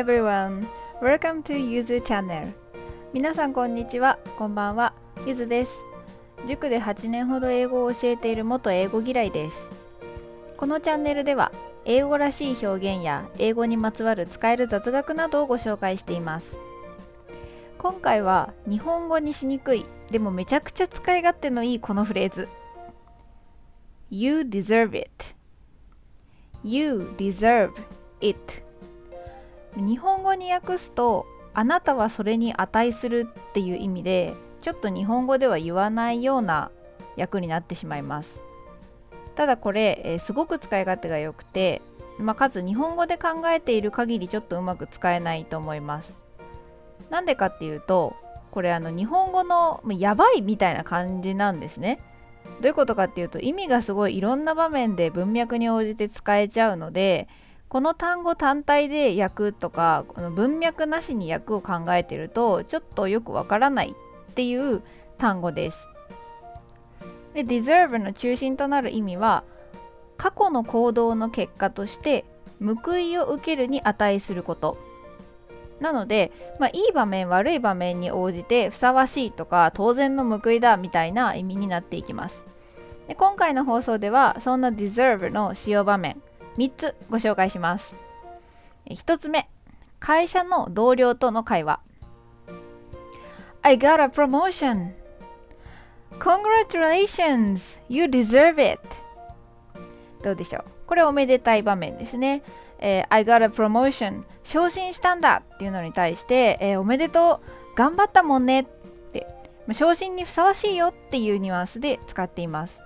everyone! Welcome to Yuzu Channel. 皆さんこんにちは、こんばんは、ゆずです。塾で8年ほど英語を教えている元英語嫌いです。このチャンネルでは英語らしい表現や英語にまつわる使える雑学などをご紹介しています。今回は日本語にしにくいでもめちゃくちゃ使い勝手のいいこのフレーズ。You deserve it. You deserve it. 日本語に訳すとあなたはそれに値するっていう意味でちょっと日本語では言わないような訳になってしまいます。ただこれ、えー、すごく使い勝手が良くて、まあ、かつ日本語で考えている限りちょっとうまく使えないと思います。なんでかっていうとこれあの日本語のやばいみたいな感じなんですね。どういうことかっていうと意味がすごいいろんな場面で文脈に応じて使えちゃうのでこの単語単体で訳とかこの文脈なしに訳を考えてるとちょっとよくわからないっていう単語です。で deserve の中心となる意味は過去の行動の結果として報いを受けるに値することなので、まあ、いい場面悪い場面に応じてふさわしいとか当然の報いだみたいな意味になっていきますで今回の放送ではそんな deserve の使用場面3つご紹介します。1つ目会社の同僚との会話。I got a promotion. Congratulations you deserve it. どうでしょう？これおめでたい場面ですね、えー、I got a promotion. 昇進したんだっていうのに対して、えー、おめでとう。頑張ったもんねって。昇進にふさわしいよっていうニュアンスで使っています。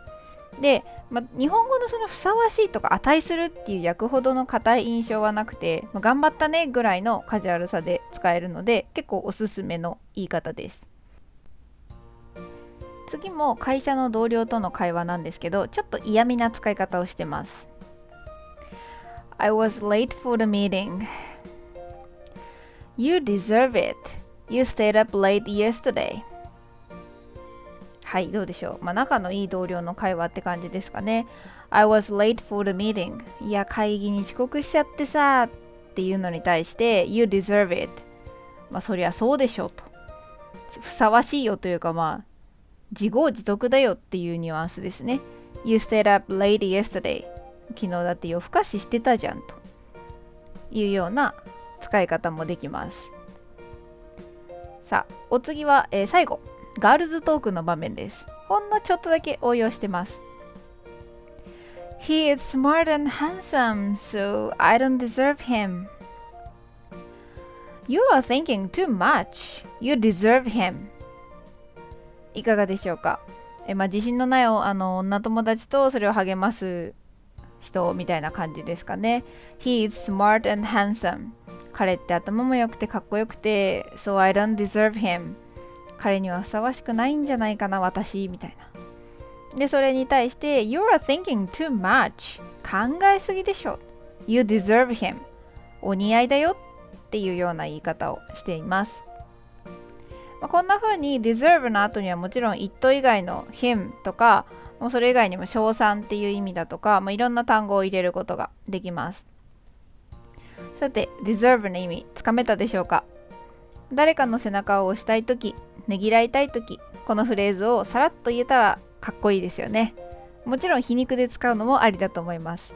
で、まあ、日本語のそのふさわしいとか値するっていう訳ほどの硬い印象はなくて、まあ、頑張ったねぐらいのカジュアルさで使えるので結構おすすめの言い方です。次も会社の同僚との会話なんですけどちょっと嫌味な使い方をしてます。I was late for the meeting. You deserve it. You stayed up late yesterday. はいどうでしょう、まあ、仲のいい同僚の会話って感じですかね。I was late for the meeting. いや会議に遅刻しちゃってさっていうのに対して You deserve it. まあそりゃそうでしょうと。ふさわしいよというかまあ自業自得だよっていうニュアンスですね。You stayed up late yesterday. 昨日だって夜更かししてたじゃんと。いうような使い方もできます。さあお次は、えー、最後。ガールズトークの場面です。ほんのちょっとだけ応用してます。He is smart and handsome, so I don't deserve him. You are thinking too much. You deserve him. いかがでしょうかえ、まあ、自信のないあの女友達とそれを励ます人みたいな感じですかね。He is smart and handsome. 彼って頭も良くてかっこよくて、so I don't deserve him. 彼にはふさわしくないんじゃないかな私みたいな。でそれに対して You're thinking too much. 考えすぎでしょ。You deserve him. お似合いだよっていうような言い方をしています。まあ、こんな風に deserve の後にはもちろん it 以外の him とかもうそれ以外にも称賛っていう意味だとか、まあ、いろんな単語を入れることができます。さて deserve の意味つかめたでしょうか？誰かの背中を押したい時ねぎらいたい時このフレーズをさらっと言えたらかっこいいですよね。もちろん皮肉で使うのもありだと思います、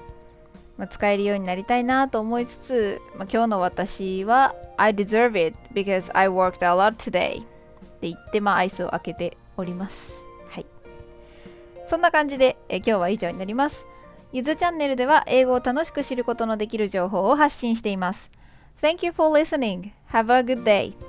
まあ、使えるようになりたいなと思いつつ、まあ、今日の私は I deserve it because I worked a lot today って言ってまあアイスを開けております。はい。そんな感じでえ今日は以上になります。ゆずチャンネルでは英語を楽しく知ることのできる情報を発信しています。Thank you for listening. Have a good day.